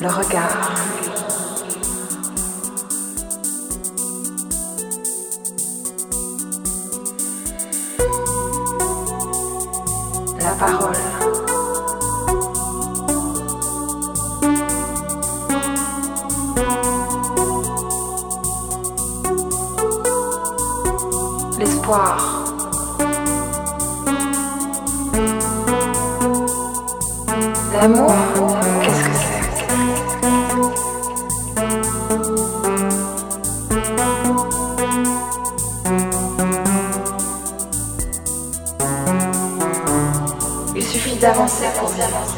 le regard. La parole. L'espoir. L'amour, Il suffit d'avancer pour bien avancer.